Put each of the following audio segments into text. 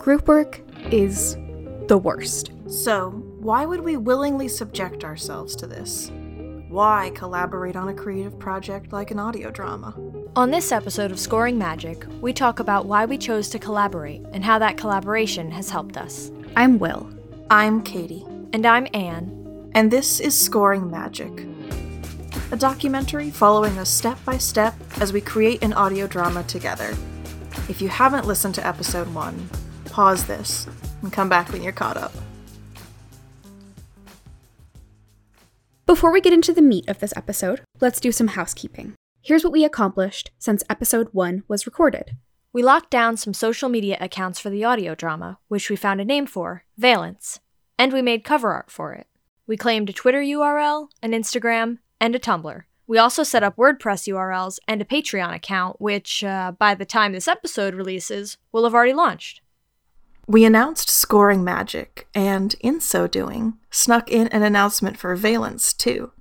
Group work is the worst. So, why would we willingly subject ourselves to this? Why collaborate on a creative project like an audio drama? On this episode of Scoring Magic, we talk about why we chose to collaborate and how that collaboration has helped us. I'm Will. I'm Katie. And I'm Anne. And this is Scoring Magic, a documentary following us step by step as we create an audio drama together. If you haven't listened to episode one, pause this and come back when you're caught up. Before we get into the meat of this episode, let's do some housekeeping. Here's what we accomplished since episode 1 was recorded. We locked down some social media accounts for the audio drama, which we found a name for, Valence, and we made cover art for it. We claimed a Twitter URL, an Instagram, and a Tumblr. We also set up WordPress URLs and a Patreon account, which, uh, by the time this episode releases, will have already launched. We announced Scoring Magic, and in so doing, snuck in an announcement for Valence, too.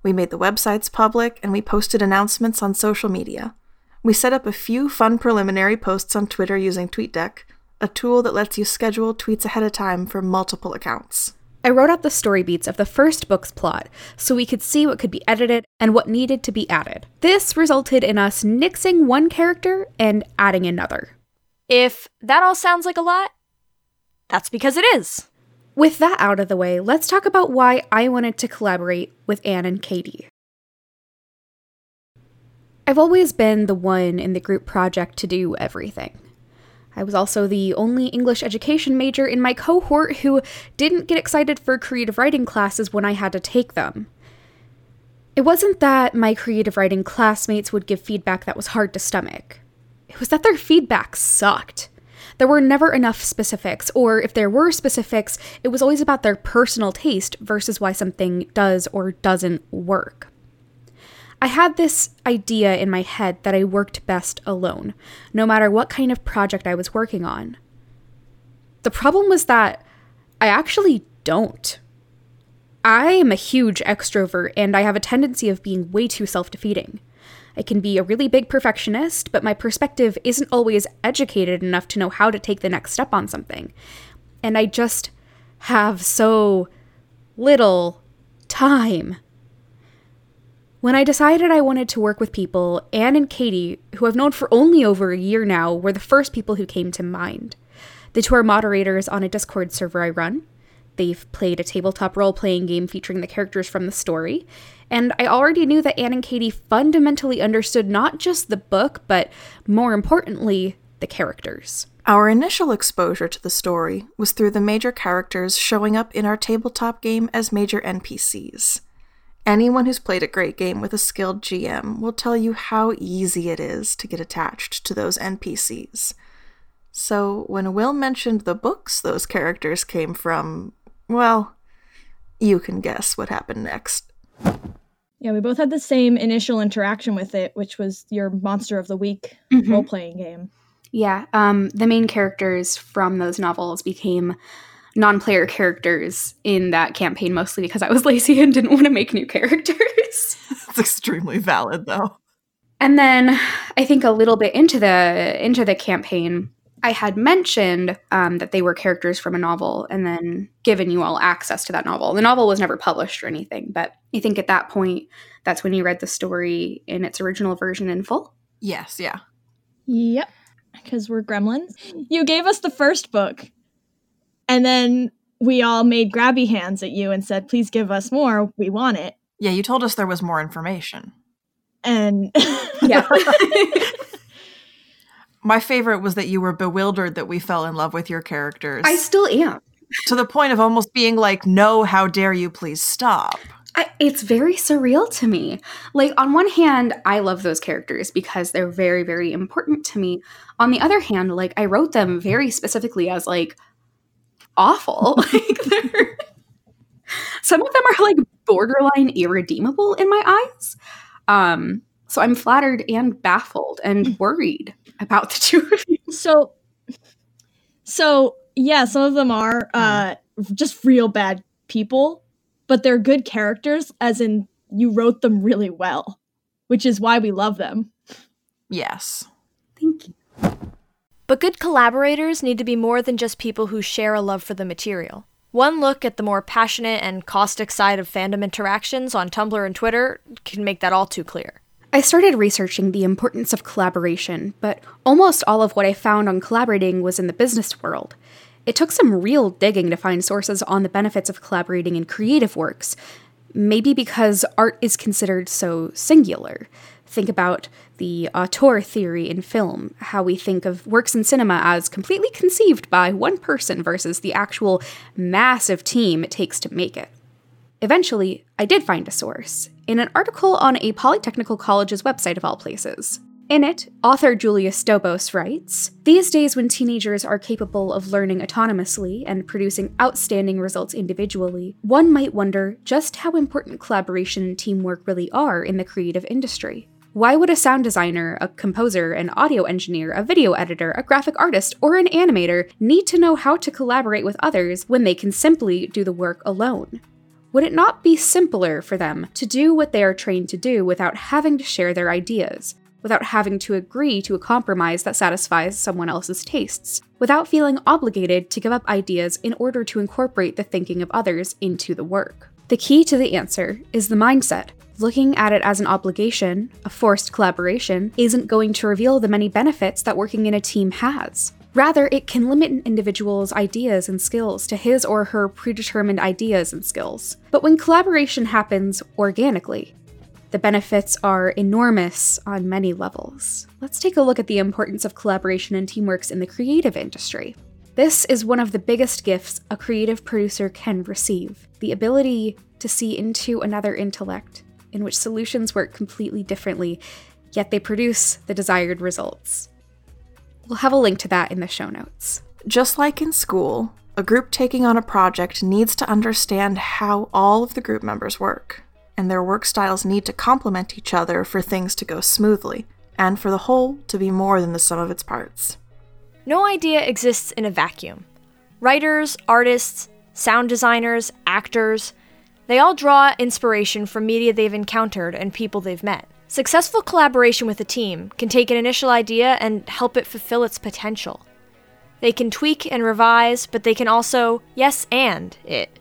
We made the websites public and we posted announcements on social media. We set up a few fun preliminary posts on Twitter using TweetDeck, a tool that lets you schedule tweets ahead of time for multiple accounts. I wrote out the story beats of the first book's plot so we could see what could be edited and what needed to be added. This resulted in us nixing one character and adding another. If that all sounds like a lot, that's because it is. With that out of the way, let's talk about why I wanted to collaborate with Anne and Katie. I've always been the one in the group project to do everything. I was also the only English education major in my cohort who didn't get excited for creative writing classes when I had to take them. It wasn't that my creative writing classmates would give feedback that was hard to stomach, it was that their feedback sucked. There were never enough specifics, or if there were specifics, it was always about their personal taste versus why something does or doesn't work. I had this idea in my head that I worked best alone, no matter what kind of project I was working on. The problem was that I actually don't. I am a huge extrovert and I have a tendency of being way too self defeating. I can be a really big perfectionist, but my perspective isn't always educated enough to know how to take the next step on something. And I just have so little time. When I decided I wanted to work with people, Anne and Katie, who I've known for only over a year now, were the first people who came to mind. The two are moderators on a Discord server I run. They've played a tabletop role playing game featuring the characters from the story, and I already knew that Anne and Katie fundamentally understood not just the book, but more importantly, the characters. Our initial exposure to the story was through the major characters showing up in our tabletop game as major NPCs. Anyone who's played a great game with a skilled GM will tell you how easy it is to get attached to those NPCs. So, when Will mentioned the books those characters came from, well, you can guess what happened next. Yeah, we both had the same initial interaction with it, which was your Monster of the Week mm-hmm. role playing game. Yeah, um, the main characters from those novels became non player characters in that campaign, mostly because I was lazy and didn't want to make new characters. It's extremely valid, though. And then I think a little bit into the into the campaign, I had mentioned um, that they were characters from a novel and then given you all access to that novel. The novel was never published or anything, but I think at that point, that's when you read the story in its original version in full. Yes, yeah. Yep, because we're gremlins. You gave us the first book, and then we all made grabby hands at you and said, please give us more. We want it. Yeah, you told us there was more information. And yeah. My favorite was that you were bewildered that we fell in love with your characters. I still am. To the point of almost being like, no, how dare you please stop. I, it's very surreal to me. Like, on one hand, I love those characters because they're very, very important to me. On the other hand, like, I wrote them very specifically as, like, awful. like, they're. Some of them are, like, borderline irredeemable in my eyes. Um, so I'm flattered and baffled and worried about the two of you. So, so yeah, some of them are uh, just real bad people, but they're good characters, as in you wrote them really well, which is why we love them. Yes. Thank you. But good collaborators need to be more than just people who share a love for the material. One look at the more passionate and caustic side of fandom interactions on Tumblr and Twitter can make that all too clear. I started researching the importance of collaboration, but almost all of what I found on collaborating was in the business world. It took some real digging to find sources on the benefits of collaborating in creative works, maybe because art is considered so singular. Think about the auteur theory in film, how we think of works in cinema as completely conceived by one person versus the actual massive team it takes to make it. Eventually, I did find a source in an article on a Polytechnical College's website of all places. In it, author Julius Dobos writes These days, when teenagers are capable of learning autonomously and producing outstanding results individually, one might wonder just how important collaboration and teamwork really are in the creative industry. Why would a sound designer, a composer, an audio engineer, a video editor, a graphic artist, or an animator need to know how to collaborate with others when they can simply do the work alone? Would it not be simpler for them to do what they are trained to do without having to share their ideas, without having to agree to a compromise that satisfies someone else's tastes, without feeling obligated to give up ideas in order to incorporate the thinking of others into the work? The key to the answer is the mindset. Looking at it as an obligation, a forced collaboration, isn't going to reveal the many benefits that working in a team has. Rather, it can limit an individual's ideas and skills to his or her predetermined ideas and skills. But when collaboration happens organically, the benefits are enormous on many levels. Let's take a look at the importance of collaboration and teamworks in the creative industry. This is one of the biggest gifts a creative producer can receive the ability to see into another intellect, in which solutions work completely differently, yet they produce the desired results. We'll have a link to that in the show notes. Just like in school, a group taking on a project needs to understand how all of the group members work, and their work styles need to complement each other for things to go smoothly, and for the whole to be more than the sum of its parts. No idea exists in a vacuum. Writers, artists, sound designers, actors, they all draw inspiration from media they've encountered and people they've met. Successful collaboration with a team can take an initial idea and help it fulfill its potential. They can tweak and revise, but they can also yes and it.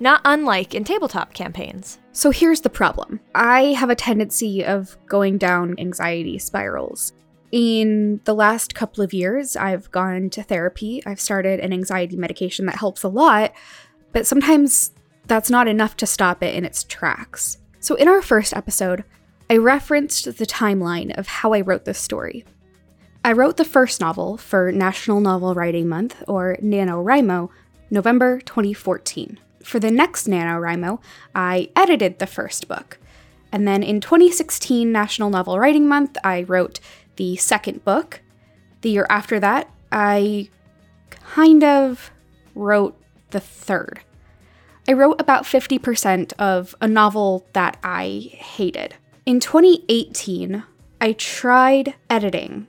Not unlike in tabletop campaigns. So here's the problem I have a tendency of going down anxiety spirals. In the last couple of years, I've gone to therapy. I've started an anxiety medication that helps a lot, but sometimes that's not enough to stop it in its tracks. So, in our first episode, I referenced the timeline of how I wrote this story. I wrote the first novel for National Novel Writing Month, or NaNoWriMo, November 2014. For the next NaNoWriMo, I edited the first book. And then in 2016 National Novel Writing Month, I wrote the second book. The year after that, I kind of wrote the third. I wrote about 50% of a novel that I hated. In 2018, I tried editing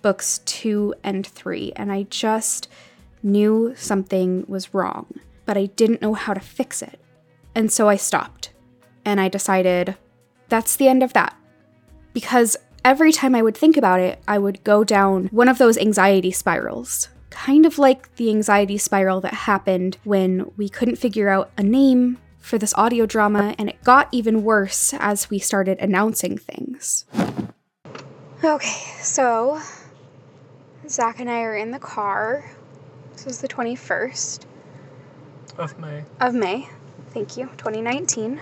books two and three, and I just knew something was wrong, but I didn't know how to fix it. And so I stopped, and I decided that's the end of that. Because every time I would think about it, I would go down one of those anxiety spirals. Kind of like the anxiety spiral that happened when we couldn't figure out a name for this audio drama, and it got even worse as we started announcing things. Okay, so Zach and I are in the car. This is the 21st of May. Of May. Thank you. 2019.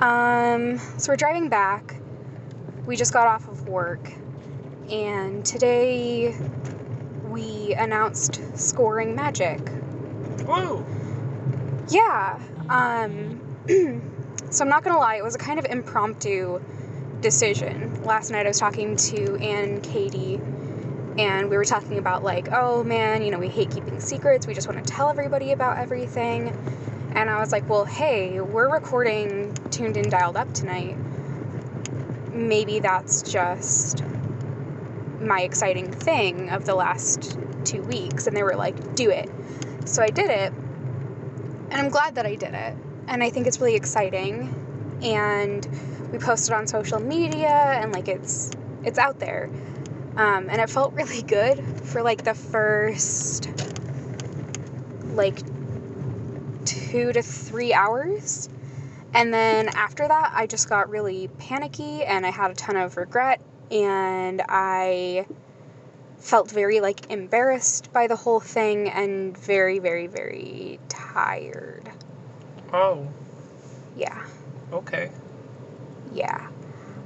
Um, so we're driving back. We just got off of work, and today we announced scoring magic. Woo! Yeah. Um, so I'm not gonna lie, it was a kind of impromptu decision. Last night I was talking to Anne Katie, and we were talking about like, oh man, you know, we hate keeping secrets. We just want to tell everybody about everything. And I was like, well, hey, we're recording tuned in dialed up tonight. Maybe that's just my exciting thing of the last two weeks. And they were like, do it. So I did it and I'm glad that I did it. And I think it's really exciting. And we posted on social media and like it's it's out there. Um, and it felt really good for like the first like two to three hours. And then after that, I just got really panicky and I had a ton of regret and I felt very like embarrassed by the whole thing and very, very, very tired. Oh, Yeah. okay. Yeah.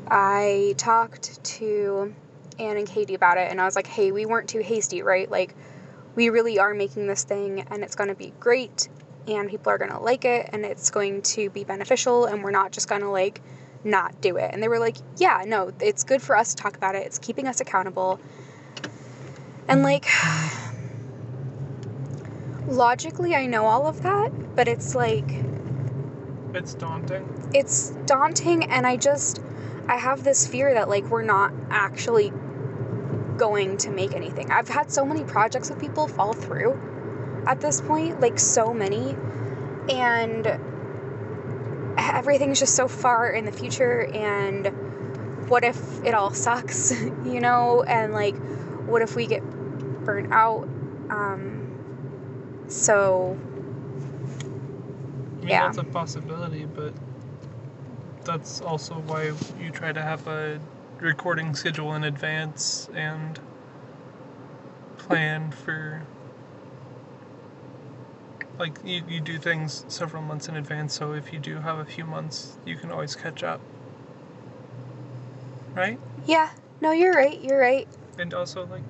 I talked to Anne and Katie about it and I was like, hey, we weren't too hasty, right? Like, we really are making this thing and it's going to be great and people are going to like it and it's going to be beneficial and we're not just going to like not do it. And they were like, yeah, no, it's good for us to talk about it. It's keeping us accountable. And like, logically, I know all of that, but it's like, It's daunting. it's daunting and I just I have this fear that like we're not actually going to make anything. I've had so many projects with people fall through at this point, like so many and everything's just so far in the future and what if it all sucks, you know? And like what if we get burnt out? Um so I mean, Yeah. that's a possibility, but that's also why you try to have a recording schedule in advance and plan for. Like, you, you do things several months in advance, so if you do have a few months, you can always catch up. Right? yeah, no, you're right. You're right. And also, like,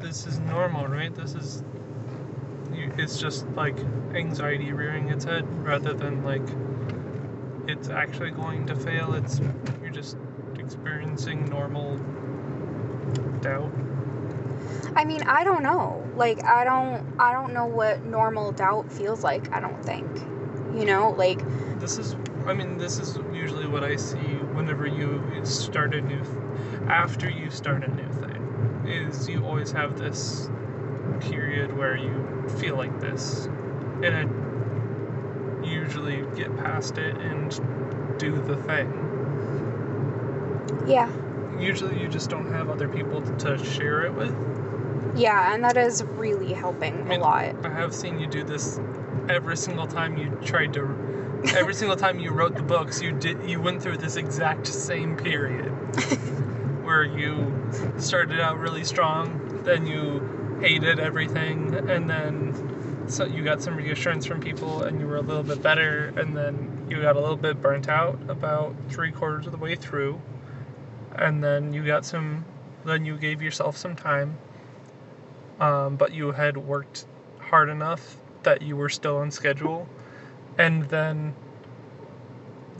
this is normal, right? This is. It's just like anxiety rearing its head rather than like it's actually going to fail. It's. You're just experiencing normal doubt. I mean, I don't know. Like, I don't, I don't know what normal doubt feels like. I don't think, you know, like, This is. I mean, this is usually what I see whenever you start a new. After you start a new thing, is you always have this period where you feel like this, and it usually get past it and do the thing. yeah, Usually, you just don't have other people to share it with. yeah, and that is really helping I mean, a lot. I have seen you do this every single time you tried to. Every single time you wrote the books, you did. You went through this exact same period, where you started out really strong, then you hated everything, and then so you got some reassurance from people, and you were a little bit better, and then you got a little bit burnt out about three quarters of the way through, and then you got some. Then you gave yourself some time, um, but you had worked hard enough that you were still on schedule and then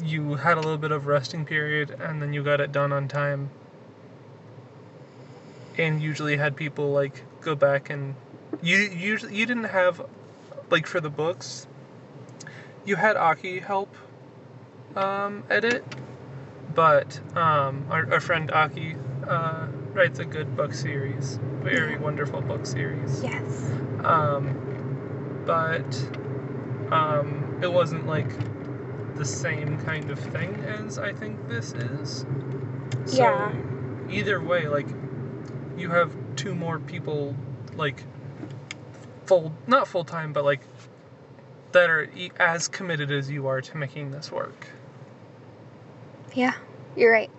you had a little bit of resting period and then you got it done on time and usually had people like go back and you usually you didn't have like for the books you had aki help um, edit but um, our, our friend aki uh, writes a good book series very wonderful book series Yes. um, but um, it wasn't like the same kind of thing as I think this is. So Yeah. either way, like you have two more people, like full, not full time, but like that are as committed as you are to making this work. Yeah, you're right.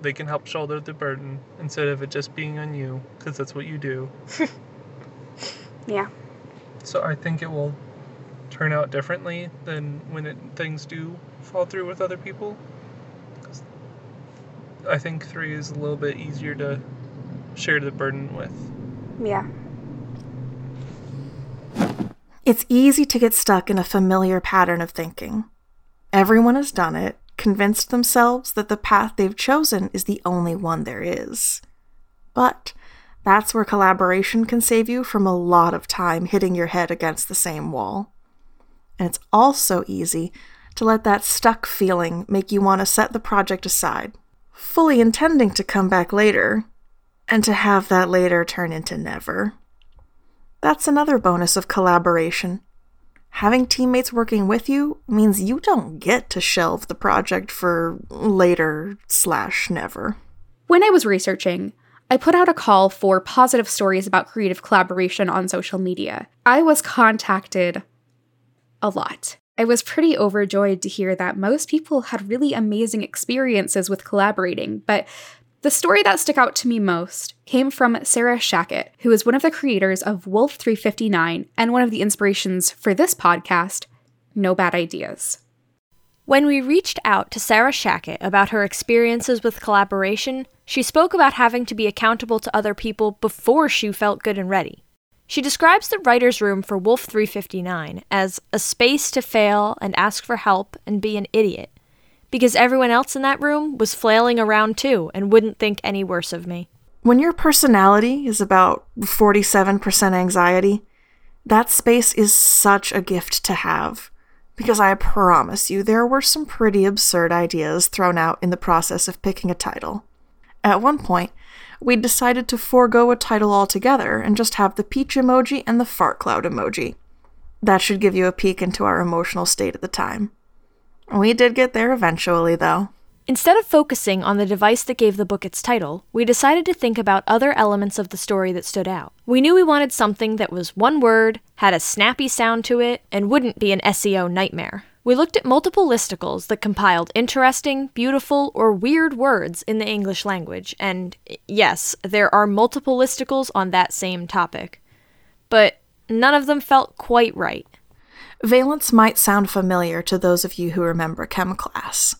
They can help shoulder the burden instead of it just being on you, because that's what you do. Yeah. So I think it will turn out differently than when it, things do fall through with other people. I think three is a little bit easier to share the burden with. Yeah. It's easy to get stuck in a familiar pattern of thinking. Everyone has done it, convinced themselves that the path they've chosen is the only one there is. But that's where collaboration can save you from a lot of time hitting your head against the same wall. And it's also easy to let that stuck feeling make you want to set the project aside, fully intending to come back later, and to have that later turn into never. That's another bonus of collaboration. Having teammates working with you means you don't get to shelve the project for later slash never. When I was researching, I put out a call for positive stories about creative collaboration on social media. I was contacted a lot. I was pretty overjoyed to hear that most people had really amazing experiences with collaborating, but the story that stuck out to me most came from Sarah Shachat, who is one of the creators of Wolf 359 and one of the inspirations for this podcast, No Bad Ideas. When we reached out to Sarah Shachat about her experiences with collaboration, she spoke about having to be accountable to other people before she felt good and ready. She describes the writer's room for Wolf 359 as a space to fail and ask for help and be an idiot, because everyone else in that room was flailing around too and wouldn't think any worse of me. When your personality is about 47% anxiety, that space is such a gift to have. Because I promise you, there were some pretty absurd ideas thrown out in the process of picking a title. At one point, we decided to forego a title altogether and just have the peach emoji and the fart cloud emoji. That should give you a peek into our emotional state at the time. We did get there eventually, though. Instead of focusing on the device that gave the book its title, we decided to think about other elements of the story that stood out. We knew we wanted something that was one word, had a snappy sound to it, and wouldn't be an SEO nightmare. We looked at multiple listicles that compiled interesting, beautiful, or weird words in the English language, and yes, there are multiple listicles on that same topic. But none of them felt quite right. Valence might sound familiar to those of you who remember chem class.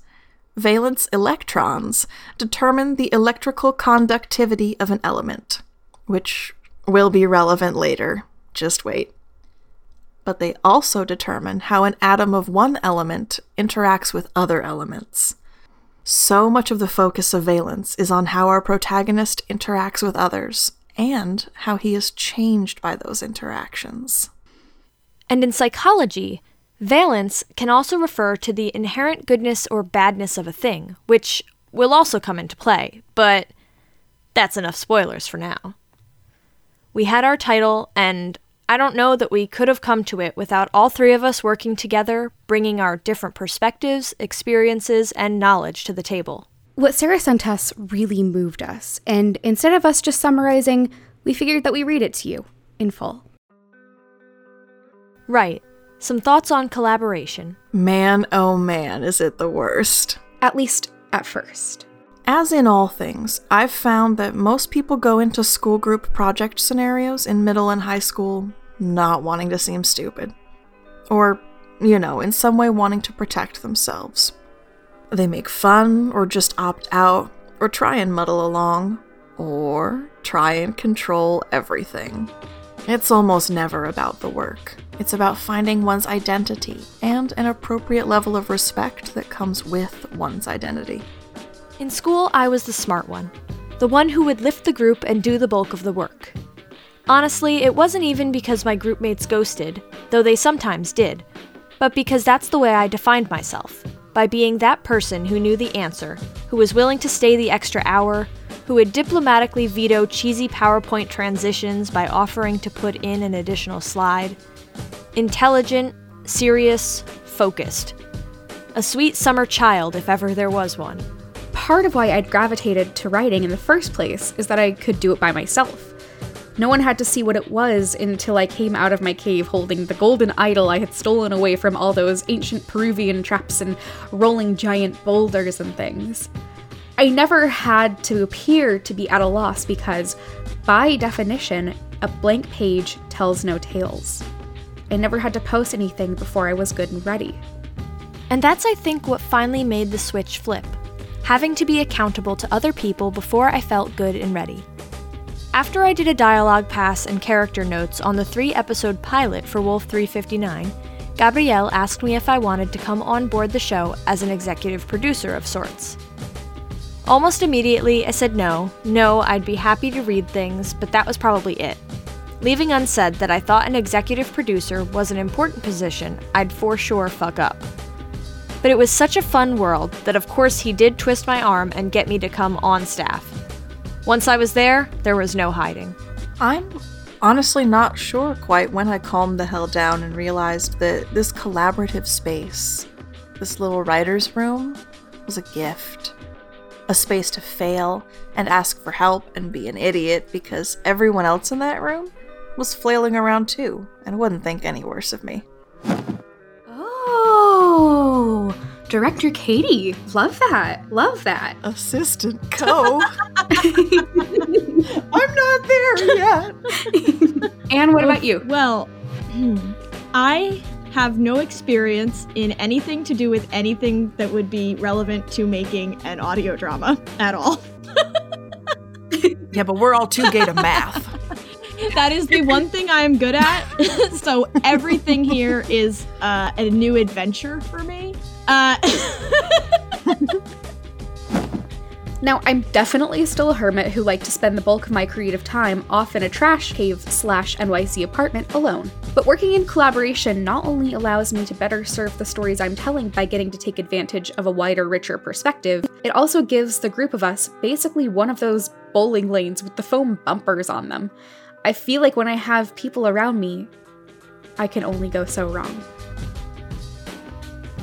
Valence electrons determine the electrical conductivity of an element, which will be relevant later. Just wait. But they also determine how an atom of one element interacts with other elements. So much of the focus of valence is on how our protagonist interacts with others and how he is changed by those interactions. And in psychology, valence can also refer to the inherent goodness or badness of a thing, which will also come into play, but that's enough spoilers for now. We had our title, and I don't know that we could have come to it without all three of us working together, bringing our different perspectives, experiences, and knowledge to the table. What Sarah sent us really moved us, and instead of us just summarizing, we figured that we read it to you in full. Right. Some thoughts on collaboration. Man, oh man, is it the worst. At least at first. As in all things, I've found that most people go into school group project scenarios in middle and high school not wanting to seem stupid. Or, you know, in some way wanting to protect themselves. They make fun, or just opt out, or try and muddle along, or try and control everything. It's almost never about the work. It's about finding one's identity and an appropriate level of respect that comes with one's identity. In school, I was the smart one, the one who would lift the group and do the bulk of the work. Honestly, it wasn't even because my group mates ghosted, though they sometimes did, but because that's the way I defined myself by being that person who knew the answer, who was willing to stay the extra hour, who would diplomatically veto cheesy PowerPoint transitions by offering to put in an additional slide. Intelligent, serious, focused. A sweet summer child, if ever there was one. Part of why I'd gravitated to writing in the first place is that I could do it by myself. No one had to see what it was until I came out of my cave holding the golden idol I had stolen away from all those ancient Peruvian traps and rolling giant boulders and things. I never had to appear to be at a loss because, by definition, a blank page tells no tales. I never had to post anything before I was good and ready. And that's, I think, what finally made the switch flip having to be accountable to other people before I felt good and ready. After I did a dialogue pass and character notes on the three episode pilot for Wolf 359, Gabriel asked me if I wanted to come on board the show as an executive producer of sorts. Almost immediately, I said no, no, I'd be happy to read things, but that was probably it. Leaving unsaid that I thought an executive producer was an important position I'd for sure fuck up. But it was such a fun world that, of course, he did twist my arm and get me to come on staff. Once I was there, there was no hiding. I'm honestly not sure quite when I calmed the hell down and realized that this collaborative space, this little writer's room, was a gift. a space to fail and ask for help and be an idiot because everyone else in that room was flailing around too and wouldn't think any worse of me. Oh, Director Katie. Love that. Love that. Assistant Co. I'm not there yet. And what about you? Well, I have no experience in anything to do with anything that would be relevant to making an audio drama at all. Yeah, but we're all too gay to math. that is the one thing I am good at. so everything here is uh, a new adventure for me. Uh, Now, I'm definitely still a hermit who liked to spend the bulk of my creative time off in a trash cave slash NYC apartment alone. But working in collaboration not only allows me to better serve the stories I'm telling by getting to take advantage of a wider, richer perspective, it also gives the group of us basically one of those bowling lanes with the foam bumpers on them. I feel like when I have people around me, I can only go so wrong.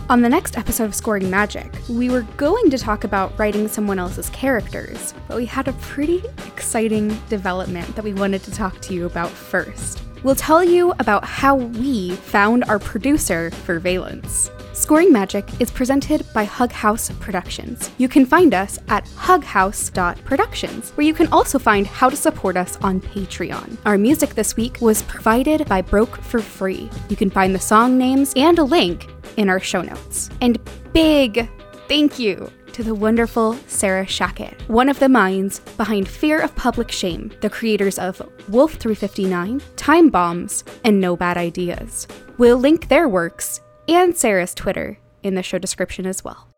On the next episode of Scoring Magic, we were going to talk about writing someone else's characters, but we had a pretty exciting development that we wanted to talk to you about first. We'll tell you about how we found our producer for Valence. Scoring Magic is presented by Hug House Productions. You can find us at hughouse.productions, where you can also find how to support us on Patreon. Our music this week was provided by Broke for Free. You can find the song names and a link in our show notes. And big thank you to the wonderful Sarah Shachat, one of the minds behind Fear of Public Shame, the creators of Wolf 359, Time Bombs, and No Bad Ideas. We'll link their works and Sarah's Twitter in the show description as well.